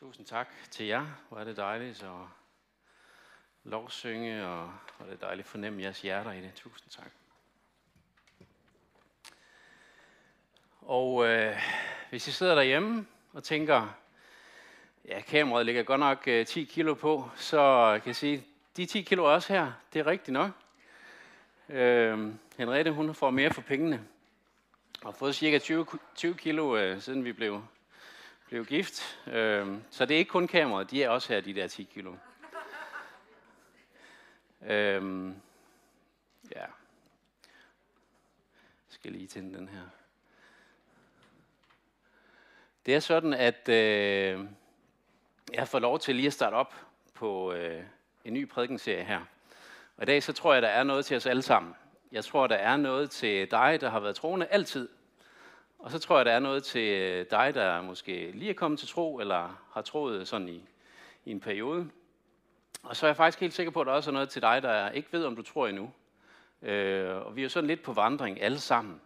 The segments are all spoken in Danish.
Tusind tak til jer. Hvor er det dejligt at lovsynge, og hvor er det dejligt at fornemme jeres hjerter i det. Tusind tak. Og øh, hvis I sidder derhjemme og tænker, ja, kameraet ligger godt nok øh, 10 kilo på, så kan jeg sige, de 10 kilo er også her. Det er rigtigt nok. Øh, Henriette, hun får mere for pengene. Og har fået cirka 20, 20 kilo, øh, siden vi blev blev gift. Øhm, så det er ikke kun kameraet, de er også her, de der 10 kilo. Øhm, ja. Jeg skal lige tænde den her. Det er sådan, at øh, jeg får lov til lige at starte op på øh, en ny prædikenserie her. Og i dag så tror jeg, der er noget til os alle sammen. Jeg tror, der er noget til dig, der har været troende altid, og så tror jeg, der er noget til øh, dig, der måske lige er kommet til tro, eller har troet sådan i, i en periode. Og så er jeg faktisk helt sikker på, at der også er noget til dig, der ikke ved, om du tror endnu. Øh, og vi er jo sådan lidt på vandring alle sammen.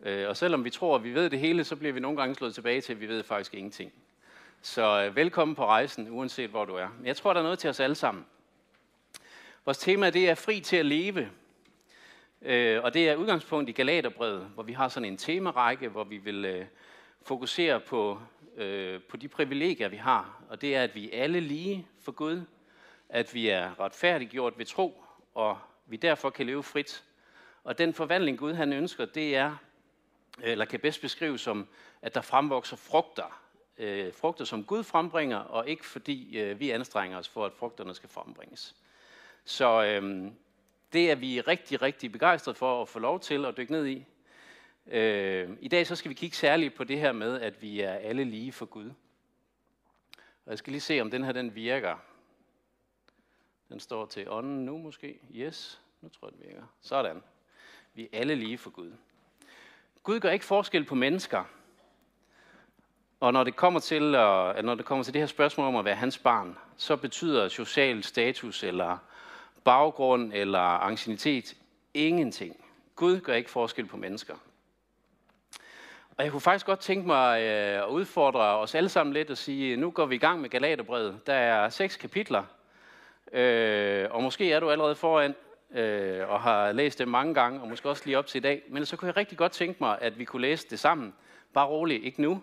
Øh, og selvom vi tror, at vi ved det hele, så bliver vi nogle gange slået tilbage til, at vi ved faktisk ingenting. Så øh, velkommen på rejsen, uanset hvor du er. Men jeg tror, der er noget til os alle sammen. Vores tema det er fri til at leve. Øh, og det er udgangspunkt i Galaterbrevet, hvor vi har sådan en temarække, hvor vi vil øh, fokusere på, øh, på de privilegier, vi har. Og det er, at vi er alle lige for Gud, at vi er retfærdiggjort ved tro, og vi derfor kan leve frit. Og den forvandling, Gud han ønsker, det er, øh, eller kan bedst beskrives som, at der fremvokser frugter. Øh, frugter, som Gud frembringer, og ikke fordi øh, vi anstrenger os for, at frugterne skal frembringes. Så øh, det er vi rigtig, rigtig begejstrede for at få lov til at dykke ned i. Øh, I dag så skal vi kigge særligt på det her med, at vi er alle lige for Gud. Og jeg skal lige se, om den her den virker. Den står til ånden nu måske. Yes, nu tror jeg, den virker. Sådan. Vi er alle lige for Gud. Gud gør ikke forskel på mennesker. Og når det kommer til, at, når det kommer til det her spørgsmål om at være hans barn, så betyder social status eller baggrund eller ancienitet. Ingenting. Gud gør ikke forskel på mennesker. Og jeg kunne faktisk godt tænke mig øh, at udfordre os alle sammen lidt og sige, nu går vi i gang med Galaterbrevet. Der er seks kapitler, øh, og måske er du allerede foran øh, og har læst det mange gange, og måske også lige op til i dag. Men så kunne jeg rigtig godt tænke mig, at vi kunne læse det sammen. Bare roligt, ikke nu.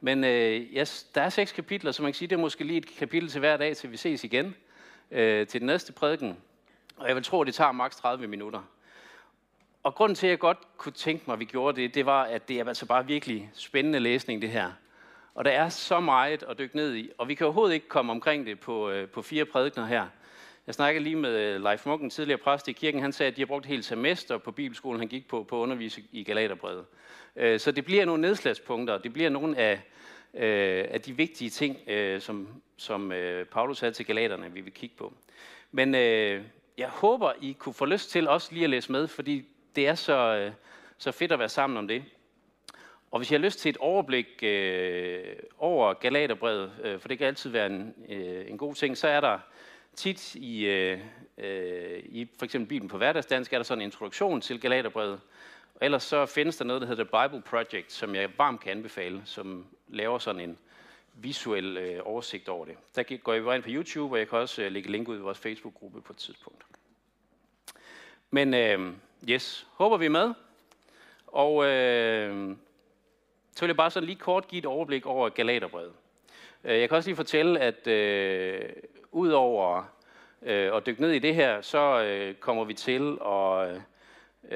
Men øh, yes, der er seks kapitler, så man kan sige, det er måske lige et kapitel til hver dag, til vi ses igen øh, til den næste prædiken. Og jeg vil tro, at det tager maks 30 minutter. Og grunden til, at jeg godt kunne tænke mig, at vi gjorde det, det var, at det er altså bare virkelig spændende læsning, det her. Og der er så meget at dykke ned i, og vi kan overhovedet ikke komme omkring det på, øh, på fire prædikner her. Jeg snakkede lige med øh, Leif Muggen, tidligere præst i kirken. Han sagde, at de har brugt et helt semester på bibelskolen, han gik på, på undervise i Galaterbrevet. Øh, så det bliver nogle nedslagspunkter, det bliver nogle af, af de vigtige ting, som, som Paulus havde til Galaterne, vi vil kigge på. Men jeg håber, I kunne få lyst til også lige at læse med, fordi det er så, øh, så fedt at være sammen om det. Og hvis I har lyst til et overblik øh, over Galaterbrevet, øh, for det kan altid være en, øh, en god ting, så er der tit i, øh, øh, i for eksempel Bibelen på hverdagsdansk, er der sådan en introduktion til Galaterbrevet. Og ellers så findes der noget, der hedder The Bible Project, som jeg varmt kan anbefale, som laver sådan en visuel øh, oversigt over det. Der går I bare ind på YouTube, og jeg kan også øh, lægge link ud i vores Facebook-gruppe på et tidspunkt. Men øh, yes, håber vi er med. Og øh, så vil jeg bare sådan lige kort give et overblik over Galaterbrevet. Øh, jeg kan også lige fortælle, at øh, udover øh, at dykke ned i det her, så øh, kommer vi til at,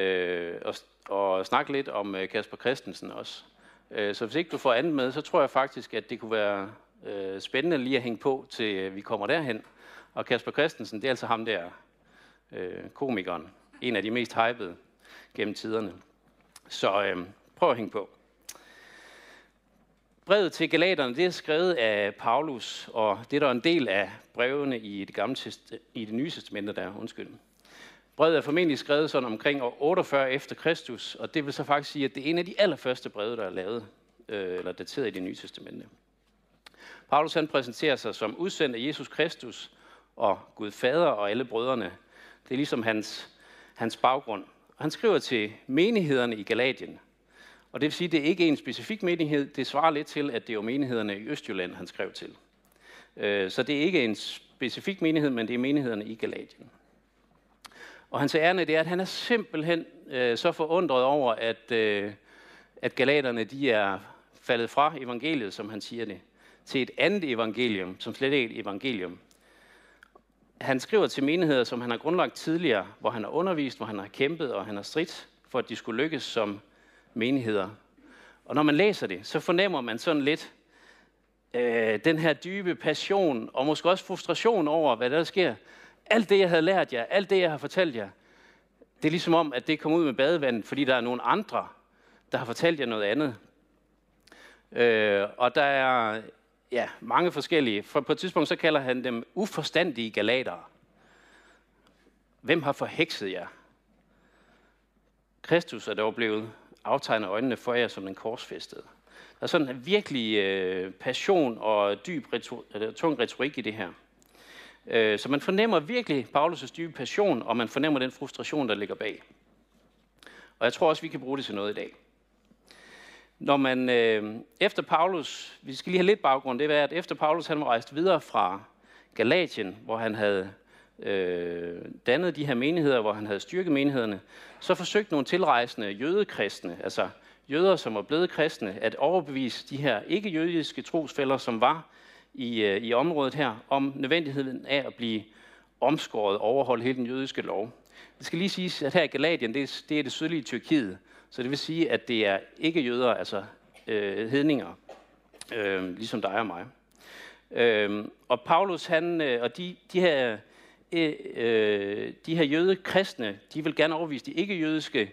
øh, at, at snakke lidt om øh, Kasper Christensen også. Øh, så hvis ikke du får andet med, så tror jeg faktisk, at det kunne være øh, spændende lige at hænge på, til øh, vi kommer derhen. Og Kasper Christensen, det er altså ham der, øh, komikeren. En af de mest hypede gennem tiderne. Så øh, prøv at hænge på. Brevet til Galaterne, det er skrevet af Paulus, og det er der en del af brevene i det, gamle, i det nye testamente, der undskyld. Brevet er formentlig skrevet sådan omkring år 48 efter Kristus, og det vil så faktisk sige, at det er en af de allerførste breve, der er lavet, øh, eller dateret i det nye testamente. Paulus han præsenterer sig som udsendt af Jesus Kristus og Gud Fader og alle brødrene. Det er ligesom hans, hans baggrund. Og han skriver til menighederne i Galatien. Og det vil sige, at det er ikke en specifik menighed. Det svarer lidt til, at det er menighederne i Østjylland, han skrev til. Øh, så det er ikke en specifik menighed, men det er menighederne i Galatien. Og hans ærne det er, at han er simpelthen øh, så forundret over, at, øh, at galaterne de er faldet fra evangeliet, som han siger det, til et andet evangelium, som slet ikke er et evangelium. Han skriver til menigheder, som han har grundlagt tidligere, hvor han har undervist, hvor han har kæmpet og han har stridt, for at de skulle lykkes som menigheder. Og når man læser det, så fornemmer man sådan lidt øh, den her dybe passion, og måske også frustration over, hvad der sker. Alt det, jeg havde lært jer, alt det, jeg har fortalt jer, det er ligesom om, at det kommer ud med badevandet, fordi der er nogle andre, der har fortalt jer noget andet. Øh, og der er ja, mange forskellige. For på et tidspunkt så kalder han dem uforstandige galatere. Hvem har forhekset jer? Kristus er dog blevet aftegnet øjnene for jer som en korsfæstet. Der er sådan en virkelig øh, passion og dyb retor- tung retorik i det her. Øh, så man fornemmer virkelig Paulus' dybe passion, og man fornemmer den frustration, der ligger bag. Og jeg tror også, vi kan bruge det til noget i dag. Når man øh, efter Paulus, vi skal lige have lidt baggrund, det er, at efter Paulus han var rejst videre fra Galatien, hvor han havde øh, dannet de her menigheder, hvor han havde styrket menighederne, så forsøgte nogle tilrejsende jødekristne, altså jøder, som var blevet kristne, at overbevise de her ikke-jødiske trosfælder, som var i, øh, i området her, om nødvendigheden af at blive omskåret og overholde hele den jødiske lov. Det skal lige siges, at her i Galatien, det er det, er det sydlige Tyrkiet, så det vil sige, at det er ikke jøder, altså øh, hedninger, øh, ligesom dig og mig. Øh, og Paulus, han, øh, og de, de her, øh, øh, de her jøde kristne, de vil gerne overvise de ikke-jødiske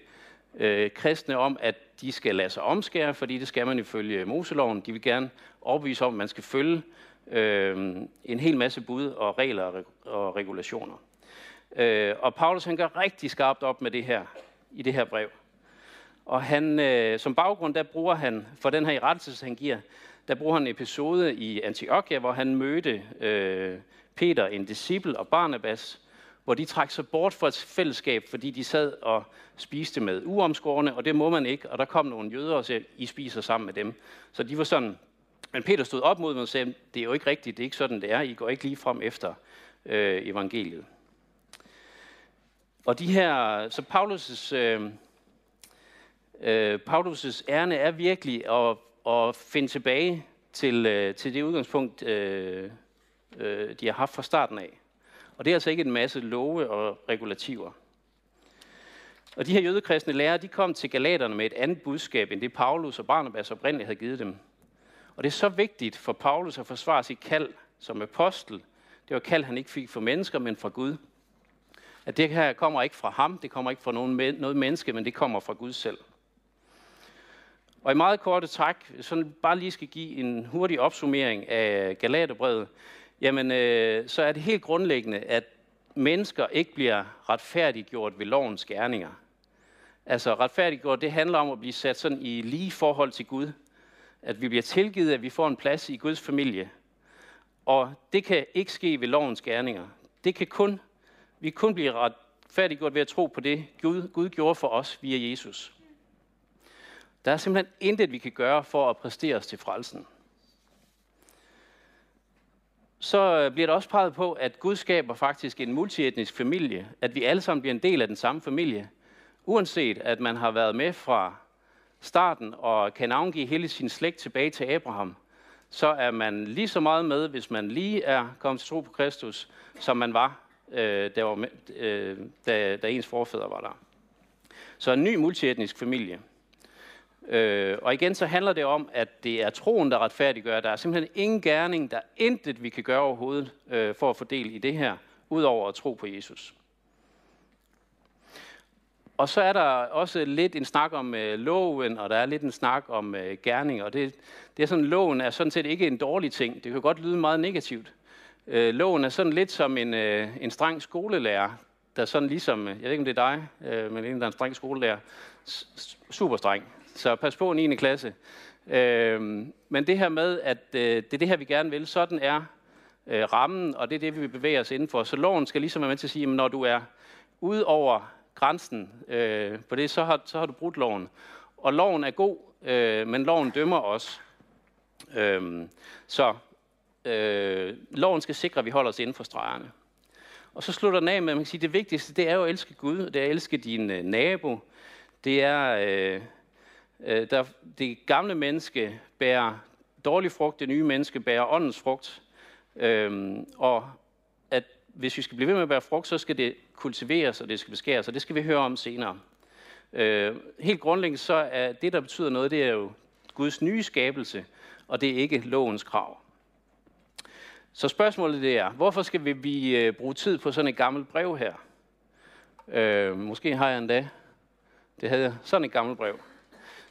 øh, kristne om, at de skal lade sig omskære, fordi det skal man ifølge Moseloven. De vil gerne overbevise om, at man skal følge øh, en hel masse bud og regler og regulationer. Øh, og Paulus han gør rigtig skarpt op med det her i det her brev. Og han, øh, som baggrund, der bruger han, for den her irettelse, han giver, der bruger han en episode i Antiochia, hvor han mødte øh, Peter, en disciple, og Barnabas, hvor de trak sig bort fra et fællesskab, fordi de sad og spiste med uomskårne, og det må man ikke, og der kom nogle jøder og sagde, I spiser sammen med dem. Så de var sådan, men Peter stod op mod dem og sagde, det er jo ikke rigtigt, det er ikke sådan, det er, I går ikke lige frem efter øh, evangeliet. Og de her, så Paulus' øh, øh, Paulus' ærne er virkelig at, at finde tilbage til, øh, til det udgangspunkt, øh, øh, de har haft fra starten af. Og det er altså ikke en masse love og regulativer. Og de her jødekristne lærere, de kom til galaterne med et andet budskab, end det Paulus og Barnabas oprindeligt havde givet dem. Og det er så vigtigt for Paulus at forsvare sit kald som apostel. Det var kald, han ikke fik fra mennesker, men fra Gud. At det her kommer ikke fra ham, det kommer ikke fra nogen, noget menneske, men det kommer fra Gud selv. Og i meget korte træk, sådan bare lige skal give en hurtig opsummering af Galaterbrevet, jamen øh, så er det helt grundlæggende, at mennesker ikke bliver retfærdiggjort ved lovens gerninger. Altså retfærdiggjort, det handler om at blive sat sådan i lige forhold til Gud. At vi bliver tilgivet, at vi får en plads i Guds familie. Og det kan ikke ske ved lovens gerninger. Det kan kun, vi kan kun blive retfærdiggjort ved at tro på det, Gud, Gud gjorde for os via Jesus. Der er simpelthen intet, vi kan gøre for at præstere os til frelsen. Så øh, bliver der også peget på, at Gud skaber faktisk en multietnisk familie, at vi alle sammen bliver en del af den samme familie, uanset at man har været med fra starten og kan navngive hele sin slægt tilbage til Abraham, så er man lige så meget med, hvis man lige er kommet til tro på Kristus, som man var, øh, der var med, øh, da, da ens forfædre var der. Så en ny multietnisk familie. Øh, og igen så handler det om, at det er troen, der retfærdiggør. Der er simpelthen ingen gerning, der er intet, vi kan gøre overhovedet øh, for at få del i det her, udover at tro på Jesus. Og så er der også lidt en snak om øh, loven, og der er lidt en snak om øh, gerning. Og det, det er sådan, loven er sådan set ikke en dårlig ting. Det kan godt lyde meget negativt. Øh, loven er sådan lidt som en, øh, en streng skolelærer, der sådan ligesom, øh, jeg ved ikke om det er dig, øh, men en, der er en streng skolelærer, super streng. Så pas på 9. klasse. Øh, men det her med, at øh, det er det her, vi gerne vil, sådan er øh, rammen, og det er det, vi vil bevæge os indenfor. Så loven skal ligesom være med til at sige, at når du er ud over grænsen øh, på det, så har, så har du brudt loven. Og loven er god, øh, men loven dømmer os. Øh, så øh, loven skal sikre, at vi holder os inden for stregerne. Og så slutter den af med, at man kan sige, at det vigtigste, det er jo at elske Gud, det er at elske din øh, nabo. Det er, øh, øh, der, det gamle menneske bærer dårlig frugt, det nye menneske bærer åndens frugt. Øhm, og hvis vi skal blive ved med at bære frugt, så skal det kultiveres, og det skal beskæres, og det skal vi høre om senere. Øh, helt grundlæggende så er det, der betyder noget, det er jo Guds nye skabelse, og det er ikke lovens krav. Så spørgsmålet det er, hvorfor skal vi, vi øh, bruge tid på sådan et gammelt brev her? Øh, måske har jeg endda, det havde jeg. sådan et gammelt brev.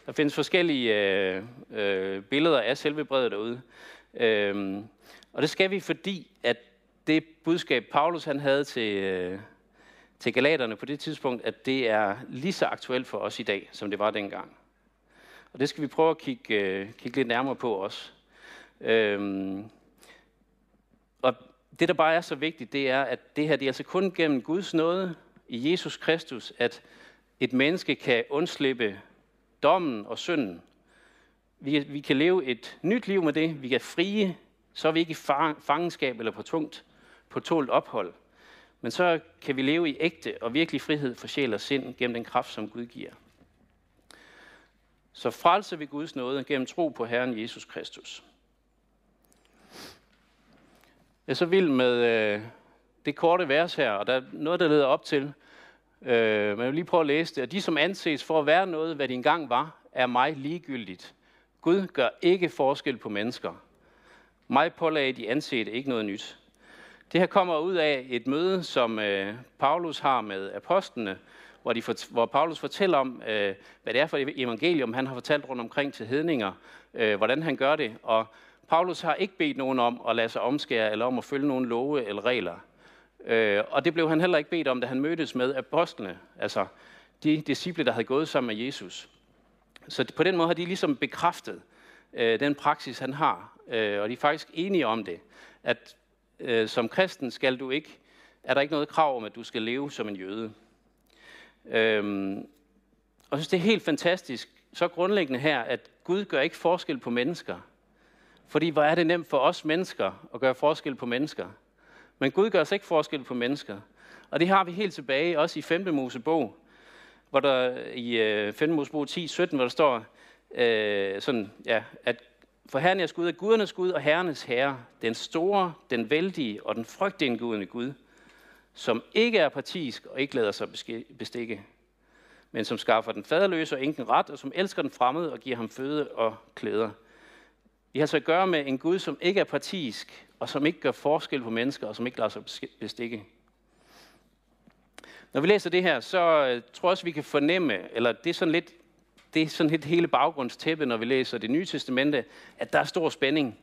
Der findes forskellige øh, øh, billeder af selve brevet derude. Øh, og det skal vi, fordi at det budskab, Paulus han havde til, øh, til galaterne på det tidspunkt, at det er lige så aktuelt for os i dag, som det var dengang. Og det skal vi prøve at kigge, øh, kigge lidt nærmere på også. Øhm, og det, der bare er så vigtigt, det er, at det her det er altså kun gennem Guds nåde i Jesus Kristus, at et menneske kan undslippe dommen og synden. Vi, vi kan leve et nyt liv med det. Vi kan frie, så er vi ikke i fangenskab eller på tungt, på tålt ophold. Men så kan vi leve i ægte og virkelig frihed for sjæl og sind gennem den kraft, som Gud giver. Så frelser vi Guds nåde gennem tro på Herren Jesus Kristus. Jeg er så vild med øh, det korte vers her, og der er noget, der leder op til. Øh, men jeg vil lige prøve at læse det. Og de, som anses for at være noget, hvad de engang var, er mig ligegyldigt. Gud gør ikke forskel på mennesker. Mig pålagde de ansete ikke noget nyt. Det her kommer ud af et møde, som øh, Paulus har med apostlene, hvor, de hvor Paulus fortæller om, øh, hvad det er for et evangelium, han har fortalt rundt omkring til hedninger, øh, hvordan han gør det. Og Paulus har ikke bedt nogen om at lade sig omskære, eller om at følge nogen love eller regler. Øh, og det blev han heller ikke bedt om, da han mødtes med apostlene, altså de disciple, der havde gået sammen med Jesus. Så på den måde har de ligesom bekræftet øh, den praksis, han har. Øh, og de er faktisk enige om det, at øh, som kristen skal du ikke, er der ikke noget krav om, at du skal leve som en jøde. Øhm, og jeg synes, det er helt fantastisk, så grundlæggende her, at Gud gør ikke forskel på mennesker. Fordi hvor er det nemt for os mennesker at gøre forskel på mennesker. Men Gud gør os ikke forskel på mennesker. Og det har vi helt tilbage, også i 5. Mosebog, hvor der i øh, 5. Mosebog 10, 17, hvor der står, øh, sådan, ja, at for Herren er Gud er gudernes Gud og herrenes herre, den store, den vældige og den frygtindgudende Gud, som ikke er partisk og ikke lader sig bestikke, men som skaffer den faderløse og enken ret, og som elsker den fremmede og giver ham føde og klæder. Vi har så at gøre med en Gud, som ikke er partisk, og som ikke gør forskel på mennesker, og som ikke lader sig bestikke. Når vi læser det her, så øh, tror jeg også, vi kan fornemme, eller det er sådan lidt det er sådan et hele baggrundstæppe, når vi læser det nye testamente, at der er stor spænding.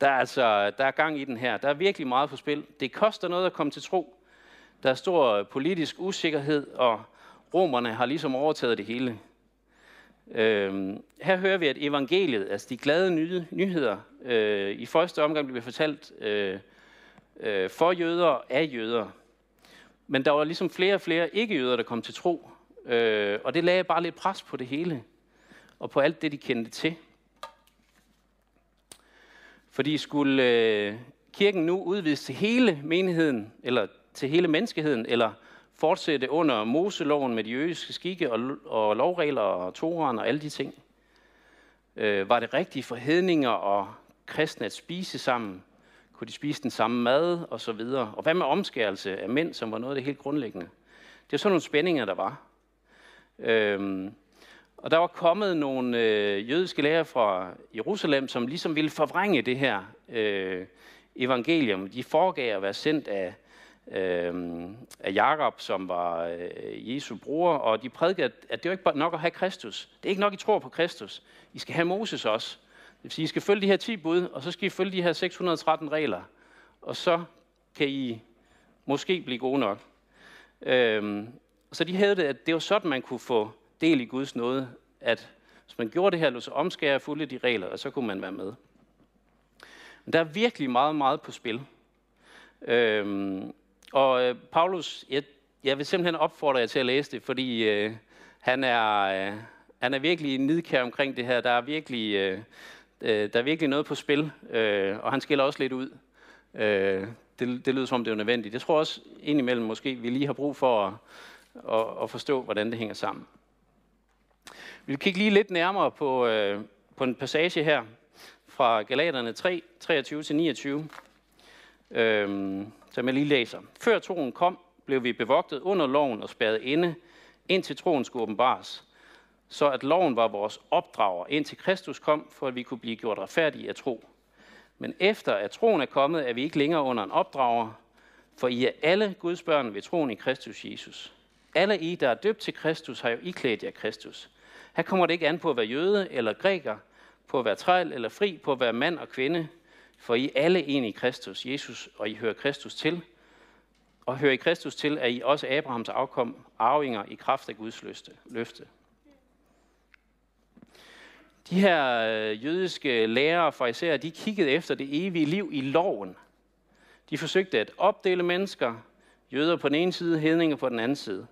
Der er altså der er gang i den her. Der er virkelig meget på spil. Det koster noget at komme til tro. Der er stor politisk usikkerhed, og romerne har ligesom overtaget det hele. Øhm, her hører vi, at evangeliet, altså de glade nye, nyheder, øh, i første omgang bliver fortalt øh, øh, for jøder og af jøder. Men der var ligesom flere og flere ikke-jøder, der kom til tro. Øh, og det lagde bare lidt pres på det hele, og på alt det, de kendte til. Fordi skulle øh, kirken nu udvides til hele menigheden, eller til hele menneskeheden, eller fortsætte under Moseloven med de jødiske skikke og, og lovregler og toren og alle de ting? Øh, var det rigtigt for hedninger og kristne at spise sammen? Kunne de spise den samme mad og så videre? Og hvad med omskærelse af mænd, som var noget af det helt grundlæggende? Det er sådan nogle spændinger, der var. Øhm, og der var kommet nogle øh, jødiske lærer fra Jerusalem, som ligesom ville forvrænge det her øh, evangelium. De foregav at være sendt af, øh, af Jakob, som var øh, Jesu bror, og de prædikede, at det var ikke nok at have Kristus. Det er ikke nok, I tror på Kristus. I skal have Moses også. Det vil sige, I skal følge de her 10 bud, og så skal I følge de her 613 regler. Og så kan I måske blive gode nok. Øhm, så de hævdede, at det var sådan, man kunne få del i Guds nåde, at hvis man gjorde det her, lå sig omskære fulde de regler, og så kunne man være med. Men der er virkelig meget, meget på spil. Øhm, og øh, Paulus, jeg, jeg vil simpelthen opfordre jer til at læse det, fordi øh, han, er, øh, han er virkelig nidkær omkring det her. Der er virkelig, øh, øh, der er virkelig noget på spil, øh, og han skiller også lidt ud. Øh, det, det lyder som, det er nødvendigt. Jeg tror også indimellem måske, vi lige har brug for at, og, og forstå, hvordan det hænger sammen. Vi vil kigge lige lidt nærmere på, øh, på en passage her fra Galaterne 3, 23-29, øh, som jeg lige læser. Før troen kom, blev vi bevogtet under loven og spærret inde, indtil troen skulle åbenbares, så at loven var vores opdrager, indtil Kristus kom, for at vi kunne blive gjort retfærdige af tro. Men efter at troen er kommet, er vi ikke længere under en opdrager, for I er alle Guds børn ved troen i Kristus Jesus. Alle I, der er døbt til Kristus, har jo iklædt jer Kristus. Her kommer det ikke an på at være jøde eller græker, på at være træl eller fri, på at være mand og kvinde, for I alle en i Kristus, Jesus, og I hører Kristus til. Og hører I Kristus til, er I også Abrahams afkom, arvinger i kraft af Guds løfte. De her øh, jødiske lærere og især, de kiggede efter det evige liv i loven. De forsøgte at opdele mennesker, jøder på den ene side, hedninger på den anden side.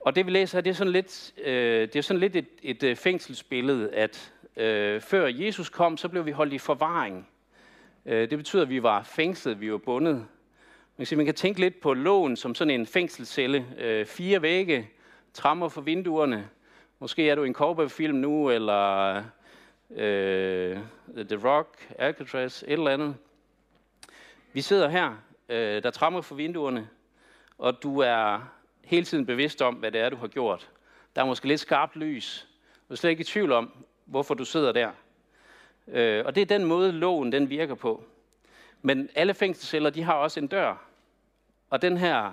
Og det vi læser her, det er sådan lidt, øh, det er sådan lidt et, et øh, fængselsbillede, at øh, før Jesus kom, så blev vi holdt i forvaring. Øh, det betyder, at vi var fængslet, vi var bundet. Man kan, sige, man kan tænke lidt på lån som sådan en fængselscelle. Øh, fire vægge, trammer for vinduerne, Måske er du i en cowboyfilm nu, eller øh, The Rock, Alcatraz, et eller andet. Vi sidder her, øh, der trammer for vinduerne, og du er hele tiden bevidst om, hvad det er, du har gjort. Der er måske lidt skarpt lys. Du er slet ikke i tvivl om, hvorfor du sidder der. Øh, og det er den måde, loven den virker på. Men alle fængselsceller, de har også en dør. Og den her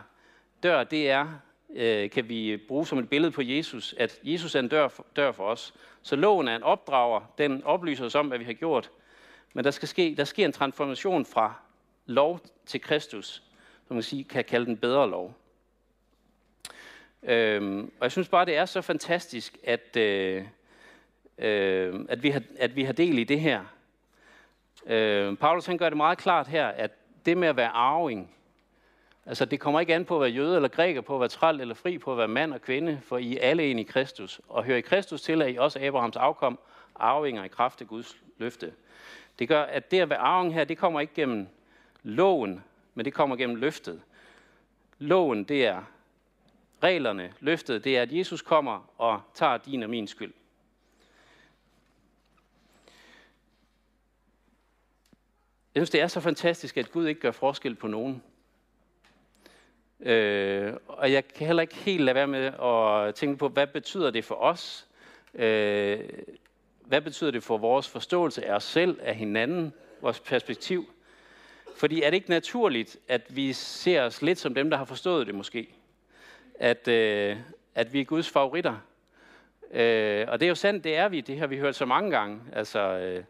dør, det er øh, kan vi bruge som et billede på Jesus, at Jesus er en dør for, dør for os. Så loven er en opdrager, den oplyser os om, hvad vi har gjort. Men der, skal ske, der sker en transformation fra lov til Kristus, som man sige, kan kalde den bedre lov. Øhm, og jeg synes bare, det er så fantastisk, at, øh, øh, at, vi, har, at vi har del i det her. Øh, Paulus han gør det meget klart her, at det med at være arving, Altså, det kommer ikke an på at være jøde eller græker, på at være træl eller fri, på at være mand og kvinde, for I er alle en i Kristus. Og hører i Kristus til, at I også Abrahams afkom, arvinger i kraft af Guds løfte. Det gør, at det at være arving her, det kommer ikke gennem loven, men det kommer gennem løftet. Loven, det er reglerne, løftet, det er, at Jesus kommer og tager din og min skyld. Jeg synes, det er så fantastisk, at Gud ikke gør forskel på nogen. Øh, og jeg kan heller ikke helt lade være med at tænke på, hvad betyder det for os? Øh, hvad betyder det for vores forståelse af os selv, af hinanden, vores perspektiv? Fordi er det ikke naturligt, at vi ser os lidt som dem, der har forstået det måske? At, øh, at vi er Guds favoritter. Øh, og det er jo sandt, det er vi. Det har vi hørt så mange gange. Altså, øh,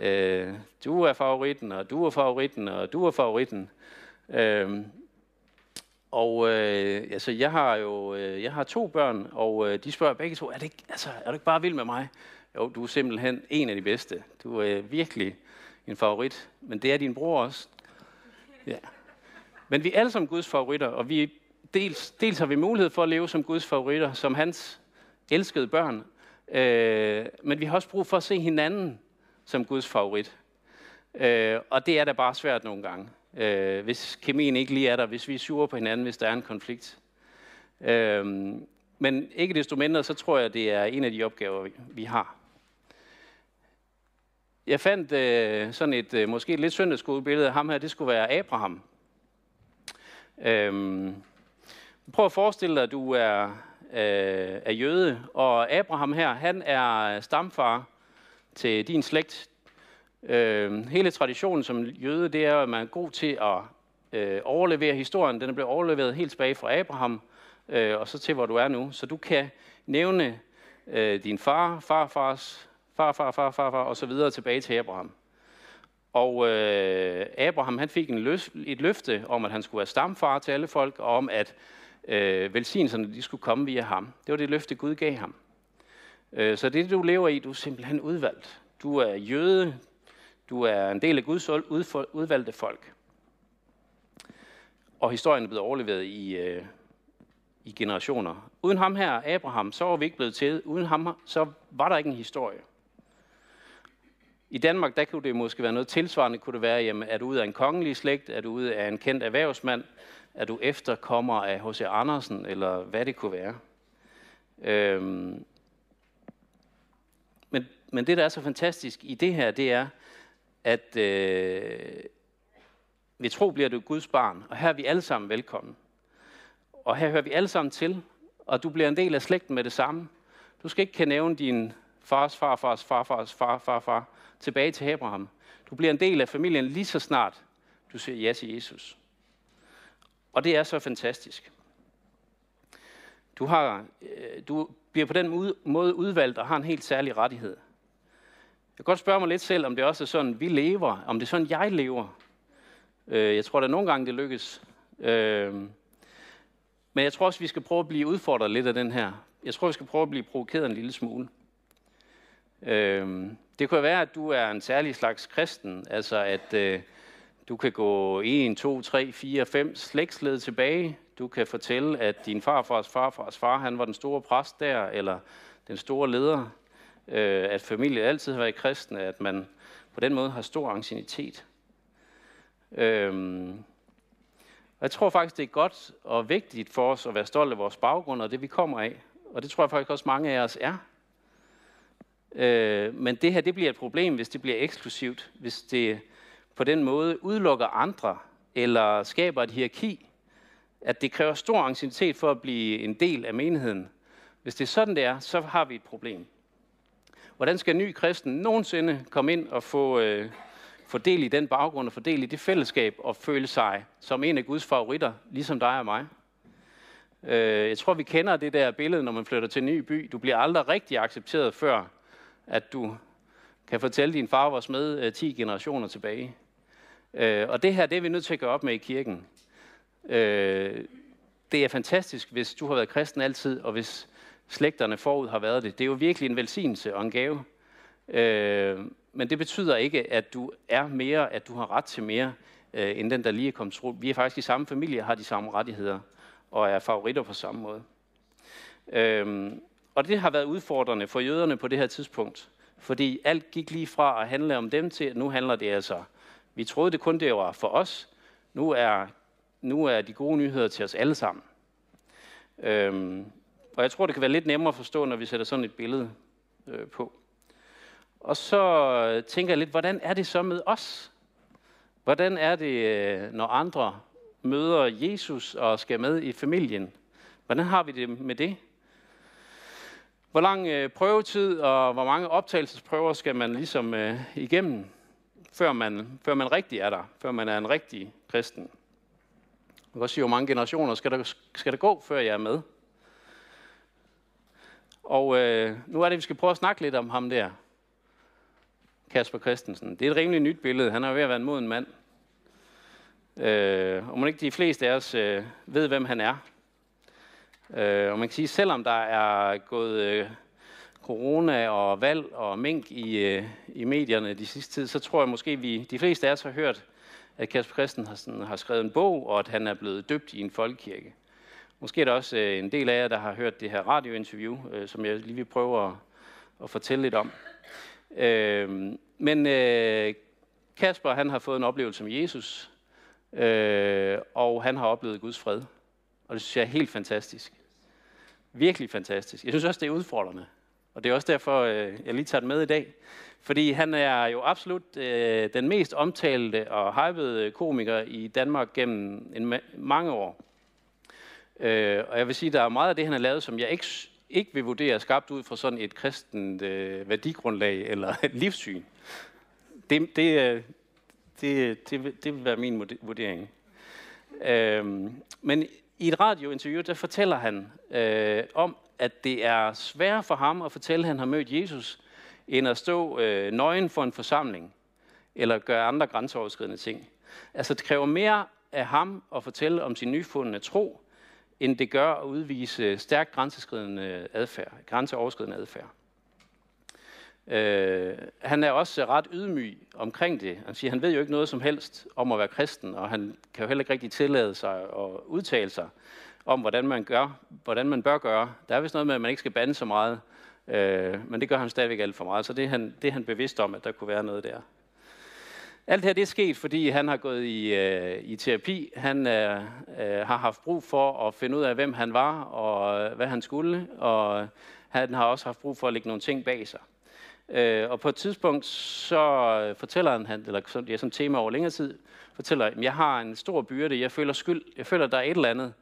øh, du er favoritten, og du er favoritten, og du er favoritten. Øh, og øh, altså, jeg har jo øh, jeg har to børn, og øh, de spørger begge to, er, det ikke, altså, er du ikke bare vild med mig? Jo, du er simpelthen en af de bedste. Du er øh, virkelig en favorit, men det er din bror også. Ja. Men vi er alle sammen Guds favoritter, og vi dels, dels har vi mulighed for at leve som Guds favoritter, som hans elskede børn, øh, men vi har også brug for at se hinanden som Guds favorit. Øh, og det er da bare svært nogle gange øh, hvis kemien ikke lige er der, hvis vi er sure på hinanden, hvis der er en konflikt. Øh, men ikke desto mindre, så tror jeg, det er en af de opgaver, vi har. Jeg fandt øh, sådan et øh, måske et lidt søndagsskolebillede af ham her, det skulle være Abraham. Øh, prøv at forestille dig, at du er, øh, er jøde, og Abraham her, han er stamfar til din slægt. Øh, hele traditionen som jøde, det er, at man er god til at øh, overlevere historien. Den er blevet overleveret helt tilbage fra Abraham, øh, og så til, hvor du er nu. Så du kan nævne øh, din far, farfars, farfar, farfar, far, og så videre tilbage til Abraham. Og øh, Abraham han fik en løs, et løfte om, at han skulle være stamfar til alle folk, og om, at øh, velsignelserne de skulle komme via ham. Det var det løfte, Gud gav ham. Øh, så det, du lever i, du er simpelthen udvalgt. Du er jøde, du er en del af Guds udvalgte folk. Og historien er blevet overleveret i, øh, i generationer. Uden ham her, Abraham, så var vi ikke blevet til. Uden ham, så var der ikke en historie. I Danmark, der kunne det måske være noget tilsvarende. Kunne det være, jamen, er du ude af en kongelig slægt? Er du ude af en kendt erhvervsmand? Er du efterkommer af H.C. Andersen? Eller hvad det kunne være. Øhm. Men, men det, der er så fantastisk i det her, det er, at øh, ved tro bliver du Guds barn, og her er vi alle sammen velkommen. Og her hører vi alle sammen til, og du bliver en del af slægten med det samme. Du skal ikke kan nævne din fars far, fars far, fars far, far, far, tilbage til Abraham. Du bliver en del af familien lige så snart du siger ja til Jesus. Og det er så fantastisk. Du, har, øh, du bliver på den måde udvalgt og har en helt særlig rettighed. Jeg kan godt spørge mig lidt selv, om det også er sådan, vi lever, om det er sådan, jeg lever. Øh, jeg tror, der nogle gange, det lykkes. Øh, men jeg tror også, vi skal prøve at blive udfordret lidt af den her. Jeg tror, vi skal prøve at blive provokeret en lille smule. Det kunne være, at du er en særlig slags kristen, altså at du kan gå 1, 2, 3, 4, 5 slægtsled tilbage. Du kan fortælle, at din farfars farfars far, han var den store præst der, eller den store leder. Øh, at familien altid har været kristne, at man på den måde har stor ancienitet. Øhm, og jeg tror faktisk, det er godt og vigtigt for os at være stolte af vores baggrund og det, vi kommer af. Og det tror jeg faktisk også mange af os er. Øh, men det her, det bliver et problem, hvis det bliver eksklusivt. Hvis det på den måde udelukker andre, eller skaber et hierarki, at det kræver stor anciennitet for at blive en del af menigheden. Hvis det er sådan, det er, så har vi et problem. Hvordan skal en ny kristen nogensinde komme ind og få, øh, få del i den baggrund og få del i det fællesskab og føle sig som en af Guds favoritter, ligesom dig og mig. Øh, jeg tror, vi kender det der billede, når man flytter til en ny by. Du bliver aldrig rigtig accepteret, før at du kan fortælle, din far var med øh, 10 generationer tilbage. Øh, og det her, det er vi nødt til at gøre op med i kirken. Øh, det er fantastisk, hvis du har været kristen altid, og hvis slægterne forud har været det. Det er jo virkelig en velsignelse og en gave. Øh, men det betyder ikke, at du er mere, at du har ret til mere, øh, end den, der lige er kommet tro. Vi er faktisk i samme familie, har de samme rettigheder, og er favoritter på samme måde. Øh, og det har været udfordrende for jøderne på det her tidspunkt, fordi alt gik lige fra at handle om dem til, at nu handler det altså, vi troede det kun det var for os, nu er, nu er de gode nyheder til os alle sammen. Øhm, og jeg tror, det kan være lidt nemmere at forstå, når vi sætter sådan et billede øh, på. Og så øh, tænker jeg lidt, hvordan er det så med os? Hvordan er det, øh, når andre møder Jesus og skal med i familien? Hvordan har vi det med det? Hvor lang øh, prøvetid og hvor mange optagelsesprøver skal man ligesom øh, igennem, før man, før man rigtig er der, før man er en rigtig kristen? Man kan også sige, hvor mange generationer skal der, skal der gå, før jeg er med? Og øh, nu er det, vi skal prøve at snakke lidt om ham der. Kasper Christensen. Det er et rimelig nyt billede. Han er ved at være en moden mand. Øh, og man ikke de fleste af os øh, ved, hvem han er. Øh, og man kan sige, selvom der er gået øh, corona og valg og mink i, øh, i medierne de sidste tid, så tror jeg måske, vi de fleste af os har hørt, at Kasper Christensen har, har skrevet en bog, og at han er blevet døbt i en folkekirke. Måske er der også øh, en del af jer, der har hørt det her radiointerview, øh, som jeg lige vil prøve at, at fortælle lidt om. Øh, men øh, Kasper, han har fået en oplevelse med Jesus, øh, og han har oplevet Guds fred. Og det synes jeg er helt fantastisk. Virkelig fantastisk. Jeg synes også, det er udfordrende. Og det er også derfor, øh, jeg lige tager den med i dag. Fordi han er jo absolut øh, den mest omtalte og hypede komiker i Danmark gennem en ma- mange år. Øh, og jeg vil sige, der er meget af det, han har lavet, som jeg ikke ikke vil vurdere skabt ud fra sådan et kristent øh, værdigrundlag eller et livssyn. Det, det, øh, det, det, det vil være min vurdering. Øhm, men i et radiointerview, der fortæller han øh, om, at det er sværere for ham at fortælle, at han har mødt Jesus, end at stå øh, nøgen for en forsamling, eller gøre andre grænseoverskridende ting. Altså det kræver mere af ham at fortælle om sin nyfundne tro, end det gør at udvise stærkt grænseoverskridende adfærd, grænseoverskridende adfærd. Øh, han er også ret ydmyg omkring det. Han siger, han ved jo ikke noget som helst om at være kristen, og han kan jo heller ikke rigtig tillade sig at udtale sig om, hvordan man, gør, hvordan man bør gøre. Der er vist noget med, at man ikke skal bande så meget, øh, men det gør han stadigvæk alt for meget, så det er, han, det er han bevidst om, at der kunne være noget der. Alt det her det er sket, fordi han har gået i, øh, i terapi. Han øh, øh, har haft brug for at finde ud af, hvem han var og øh, hvad han skulle, og han har også haft brug for at lægge nogle ting bag sig. Øh, og på et tidspunkt så fortæller han, eller det er sådan et tema over længere tid, fortæller, at jeg har en stor byrde, jeg føler skyld, jeg føler, at der er et eller andet,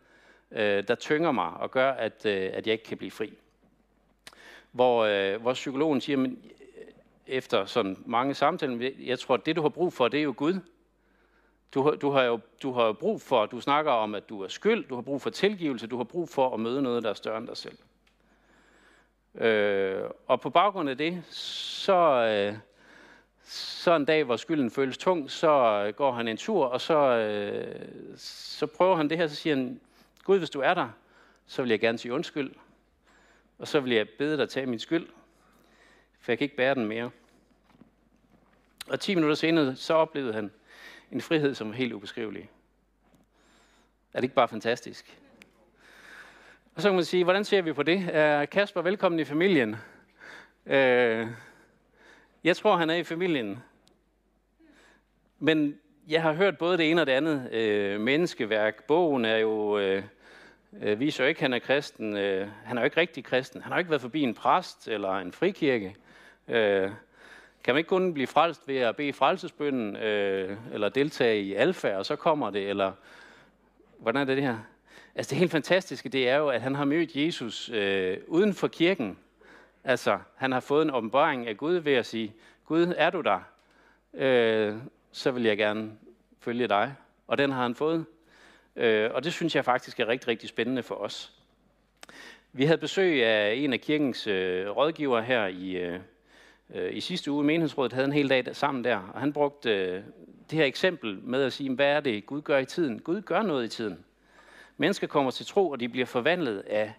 øh, der tynger mig og gør, at, øh, at jeg ikke kan blive fri. Hvor, øh, hvor psykologen siger, men øh, efter sådan mange samtaler, jeg tror, at det du har brug for, det er jo Gud. Du, du, har jo du har brug for, du snakker om, at du er skyld, du har brug for tilgivelse, du har brug for at møde noget, der er større end dig selv. Øh, og på baggrund af det, så, øh, så en dag, hvor skylden føles tung, så øh, går han en tur, og så, øh, så prøver han det her, så siger han, Gud, hvis du er der, så vil jeg gerne sige undskyld, og så vil jeg bede dig tage min skyld, for jeg kan ikke bære den mere. Og 10 minutter senere, så oplevede han en frihed, som var helt ubeskrivelig. Er det ikke bare fantastisk? Og så kan man sige, hvordan ser vi på det? Kasper velkommen i familien? Øh, jeg tror, han er i familien. Men jeg har hørt både det ene og det andet øh, menneskeværk. Bogen er jo, øh, øh, viser jo ikke, at han er kristen. Øh, han er jo ikke rigtig kristen. Han har ikke været forbi en præst eller en frikirke. Øh, kan man ikke kun blive frelst ved at bede frelsesbønden, øh, eller deltage i alfa, og så kommer det, eller hvordan er det, det her? Altså det helt fantastiske, det er jo, at han har mødt Jesus øh, uden for kirken. Altså, han har fået en åbenbaring af Gud ved at sige, Gud, er du der? Øh, så vil jeg gerne følge dig. Og den har han fået. Øh, og det synes jeg faktisk er rigtig, rigtig spændende for os. Vi havde besøg af en af kirkens øh, rådgivere her i, øh, øh i sidste uge. Menighedsrådet havde en hel dag sammen der, og han brugte øh, det her eksempel med at sige, hvad er det, Gud gør i tiden? Gud gør noget i tiden. Mennesker kommer til tro, og de bliver forvandlet af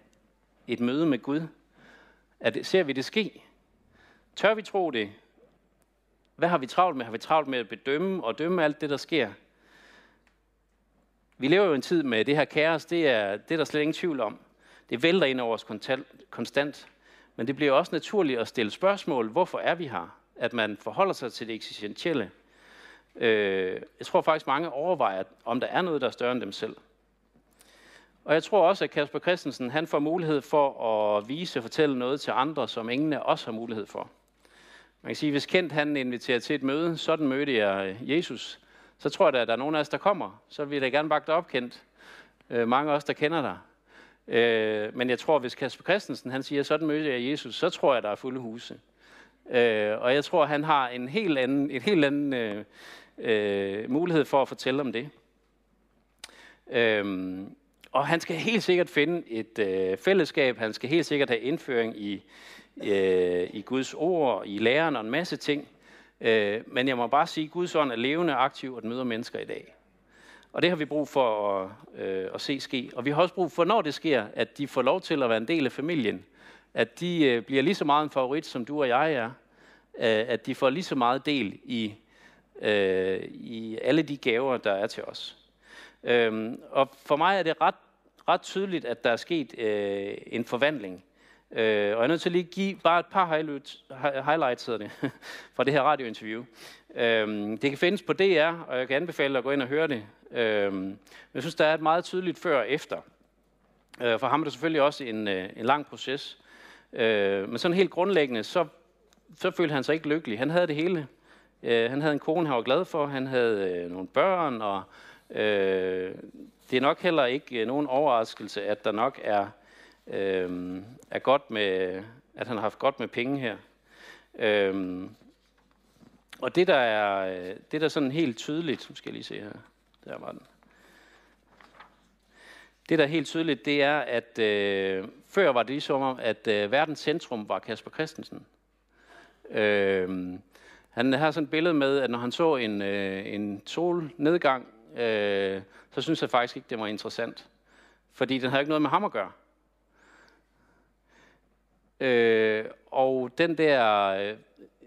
et møde med Gud. At, ser vi det ske? Tør vi tro det? Hvad har vi travlt med? Har vi travlt med at bedømme og dømme alt det, der sker? Vi lever jo en tid med det her kaos, det er, det er der slet ingen tvivl om. Det vælter ind over os konstant. Men det bliver også naturligt at stille spørgsmål. Hvorfor er vi her? At man forholder sig til det eksistentielle. Øh, jeg tror faktisk, mange overvejer, om der er noget, der er større end dem selv. Og jeg tror også, at Kasper Christensen han får mulighed for at vise og fortælle noget til andre, som ingen af os har mulighed for. Man kan sige, hvis Kent han inviterer til et møde, sådan mødte jeg øh, Jesus, så tror jeg, at der er nogen af os, der kommer. Så vil jeg da gerne bakke dig op, Kent. Øh, mange af os, der kender dig. Øh, men jeg tror, hvis Kasper Christensen han siger, sådan mødte jeg Jesus, så tror jeg, der er fulde huse. Øh, og jeg tror, han har en helt anden, en helt anden øh, øh, mulighed for at fortælle om det. Øh, og han skal helt sikkert finde et øh, fællesskab, han skal helt sikkert have indføring i, øh, i Guds ord, i læren og en masse ting. Øh, men jeg må bare sige, at Guds ånd er levende aktiv og møder mennesker i dag. Og det har vi brug for at, øh, at se ske. Og vi har også brug for, når det sker, at de får lov til at være en del af familien. At de øh, bliver lige så meget en favorit, som du og jeg er. Øh, at de får lige så meget del i, øh, i alle de gaver, der er til os. Øhm, og for mig er det ret, ret tydeligt, at der er sket øh, en forvandling. Øh, og jeg er nødt til at lige give bare et par highlights, highlights det, fra det her radiointerview. Øhm, det kan findes på DR, og jeg kan anbefale dig at gå ind og høre det. Øhm, jeg synes, der er et meget tydeligt før og efter. Øh, for ham er det selvfølgelig også en, øh, en lang proces. Øh, men sådan helt grundlæggende, så, så følte han sig ikke lykkelig. Han havde det hele. Øh, han havde en kone, han var glad for. Han havde øh, nogle børn, og Øh, det er nok heller ikke øh, nogen overraskelse, at der nok er, øh, er godt med, at han har haft godt med penge her. Øh, og det der er, øh, det der er sådan helt tydeligt, nu skal jeg lige se her, der var den. Det der er helt tydeligt, det er, at øh, før var det ligesom om, at øh, verdens centrum var Kasper Christensen. Øh, han har sådan et billede med, at når han så en, øh, en solnedgang øh, så synes jeg faktisk ikke, det var interessant. Fordi den havde ikke noget med ham at gøre. Øh, og den der,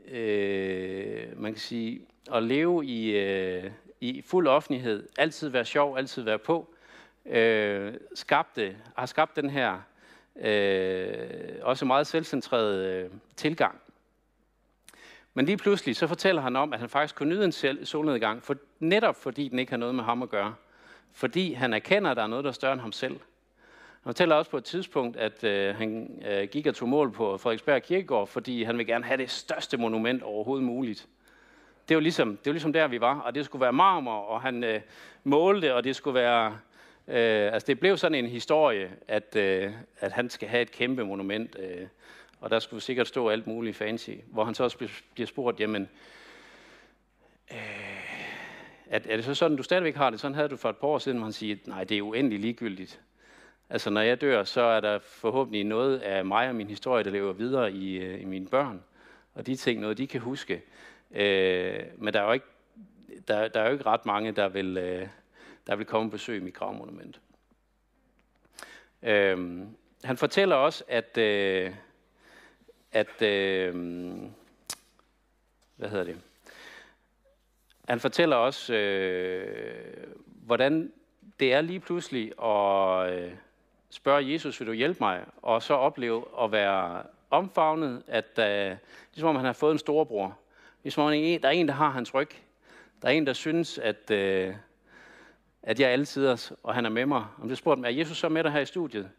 øh, man kan sige, at leve i, øh, i fuld offentlighed, altid være sjov, altid være på, øh, skabte, har skabt den her øh, også meget selvcentrerede øh, tilgang. Men lige pludselig så fortæller han om, at han faktisk kunne nyde en solnedgang, for, netop fordi den ikke har noget med ham at gøre. Fordi han erkender, at der er noget, der er større end ham selv. Han fortæller også på et tidspunkt, at øh, han øh, gik og tog mål på Frederiksberg Kirkegård, fordi han vil gerne have det største monument overhovedet muligt. Det var ligesom, det var ligesom der, vi var, og det skulle være marmor, og han øh, målte, og det skulle være... Øh, altså det blev sådan en historie, at, øh, at han skal have et kæmpe monument, øh, og der skulle sikkert stå alt muligt fancy, hvor han så også bliver spurgt, jamen, øh, er, er det så sådan, du stadigvæk har det? Sådan havde du for et par år siden, hvor han siger, nej, det er uendelig ligegyldigt. Altså, når jeg dør, så er der forhåbentlig noget af mig og min historie, der lever videre i, øh, i mine børn. Og de ting, noget de kan huske. Øh, men der er, jo ikke, der, der er jo ikke ret mange, der vil, øh, der vil komme og besøge mit gravmonument. Øh, han fortæller også, at, øh, at øh, hvad hedder det? Han fortæller også, øh, hvordan det er lige pludselig at øh, spørge Jesus, vil du hjælpe mig? Og så opleve at være omfavnet, at øh, ligesom om han har fået en storebror. Ligesom om der er en, der har hans ryg. Der er en, der synes, at, øh, at jeg er altid og han er med mig. Om det spurgte dem, er Jesus så med dig her i studiet?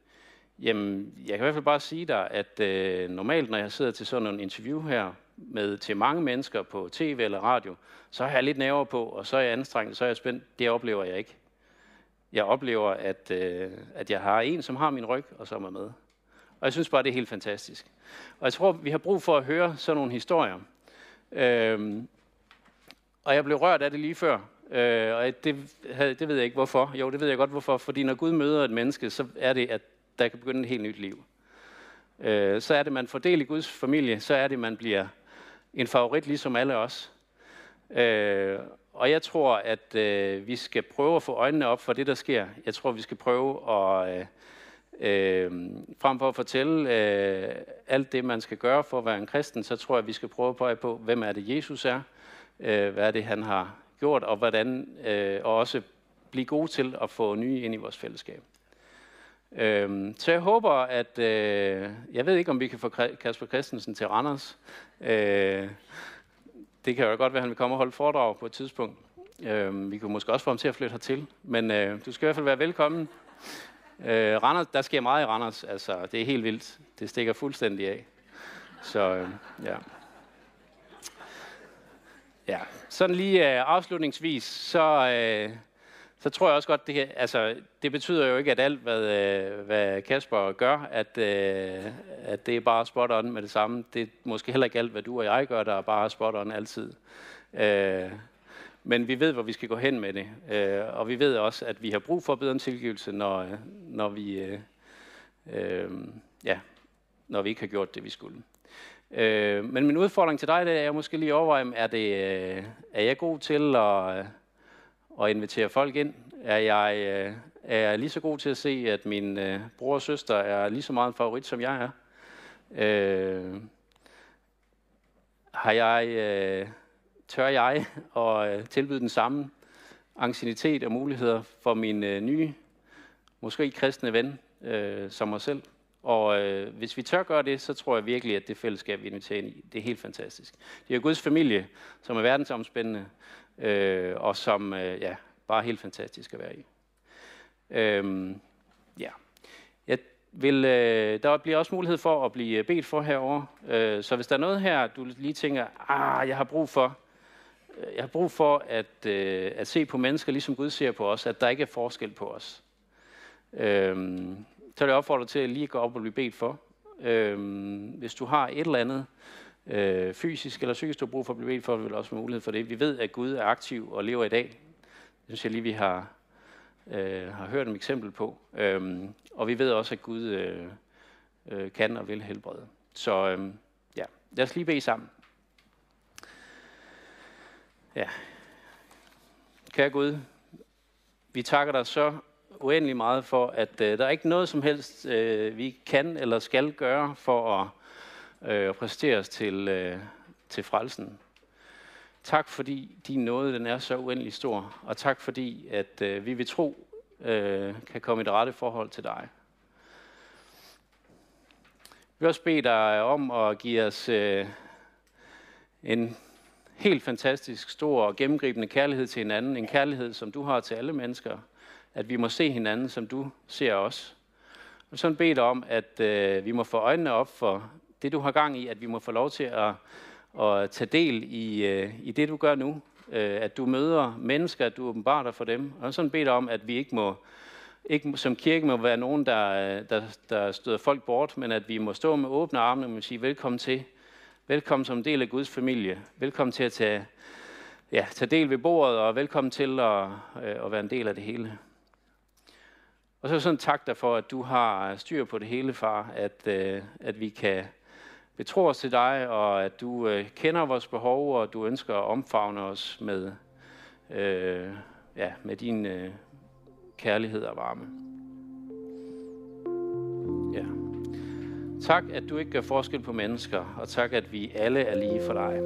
Jamen, jeg kan i hvert fald bare sige dig, at øh, normalt, når jeg sidder til sådan en interview her, med til mange mennesker på tv eller radio, så har jeg lidt nerver på, og så er jeg anstrengt, så er jeg spændt. Det oplever jeg ikke. Jeg oplever, at, øh, at jeg har en, som har min ryg, og som er med. Og jeg synes bare, det er helt fantastisk. Og jeg tror, vi har brug for at høre sådan nogle historier. Øhm, og jeg blev rørt af det lige før. Øh, og det, det ved jeg ikke hvorfor. Jo, det ved jeg godt hvorfor. Fordi når Gud møder et menneske, så er det, at der kan begynde et helt nyt liv. Øh, så er det, man får del i Guds familie. Så er det, man bliver en favorit, ligesom alle os. Øh, og jeg tror, at øh, vi skal prøve at få øjnene op for det, der sker. Jeg tror, vi skal prøve at, øh, øh, frem for at fortælle øh, alt det, man skal gøre for at være en kristen, så tror jeg, at vi skal prøve at pege på, hvem er det, Jesus er, øh, hvad er det, han har gjort, og hvordan, øh, og også blive gode til at få nye ind i vores fællesskab. Øhm, så jeg håber, at, øh, jeg ved ikke, om vi kan få Kasper Christensen til Randers, øh, det kan jo godt være, at han vil komme og holde foredrag på et tidspunkt. Øh, vi kunne måske også få ham til at flytte hertil, men øh, du skal i hvert fald være velkommen. Øh, Randers, der sker meget i Randers, altså det er helt vildt. Det stikker fuldstændig af. Så øh, ja. Ja, sådan lige øh, afslutningsvis, så, øh, så tror jeg også godt, det, altså, det betyder jo ikke, at alt, hvad, øh, hvad Kasper gør, at, øh, at det er bare spot on med det samme. Det er måske heller ikke alt, hvad du og jeg gør, der er bare spot on altid. Øh, men vi ved, hvor vi skal gå hen med det. Øh, og vi ved også, at vi har brug for bedre tilgivelse, når, når, vi, øh, øh, ja, når vi ikke har gjort det, vi skulle. Øh, men min udfordring til dig, det er, måske lige overveje, er, det, øh, er jeg god til at og invitere folk ind? Er jeg, øh, er jeg lige så god til at se, at min øh, bror og søster er lige så meget en favorit, som jeg er? Øh, har jeg, øh, tør jeg at øh, tilbyde den samme angstinitet og muligheder for min øh, nye, måske kristne ven øh, som mig selv? Og øh, hvis vi tør gøre det, så tror jeg virkelig, at det fællesskab, vi inviterer ind i, det er helt fantastisk. Det er Guds familie, som er verdensomspændende, øh, og som øh, ja, bare helt fantastisk at være i. Øhm, ja. Jeg vil, øh, der bliver også mulighed for at blive bedt for herover. Øh, så hvis der er noget her, du lige tænker, ah, jeg har brug for, øh, jeg har brug for at, øh, at se på mennesker, ligesom Gud ser på os, at der ikke er forskel på os. Øhm, så vil jeg opfordre til at lige gå op og blive bedt for. Øhm, hvis du har et eller andet, øh, fysisk eller psykisk, du har brug for at blive bedt for, vil også have mulighed for det. Vi ved, at Gud er aktiv og lever i dag. Det synes jeg lige, vi har, øh, har hørt et eksempel på. Øhm, og vi ved også, at Gud øh, øh, kan og vil helbrede. Så øh, ja, lad os lige bede sammen. Ja. Kære Gud, vi takker dig så uendelig meget for, at øh, der er ikke noget som helst, øh, vi kan eller skal gøre for at øh, præstere os til, øh, til frelsen. Tak fordi din nåde den er så uendelig stor, og tak fordi at øh, vi ved tro øh, kan komme i det rette forhold til dig. Vi vil også bede dig om at give os øh, en helt fantastisk stor og gennemgribende kærlighed til hinanden. En kærlighed, som du har til alle mennesker. At vi må se hinanden, som du ser os. Og sådan bede om, at øh, vi må få øjnene op for det, du har gang i. At vi må få lov til at, at tage del i, øh, i det, du gør nu. Øh, at du møder mennesker, at du åbenbarer dig for dem. Og sådan bede om, at vi ikke må ikke som kirke må være nogen, der, der, der støder folk bort, men at vi må stå med åbne arme og sige velkommen til. Velkommen som del af Guds familie. Velkommen til at tage, ja, tage del ved bordet, og velkommen til at, øh, at være en del af det hele. Og så sådan tak dig for, at du har styr på det hele, far, at, øh, at vi kan betro os til dig, og at du øh, kender vores behov, og du ønsker at omfavne os med, øh, ja, med din øh, kærlighed og varme. Ja. Tak, at du ikke gør forskel på mennesker, og tak, at vi alle er lige for dig.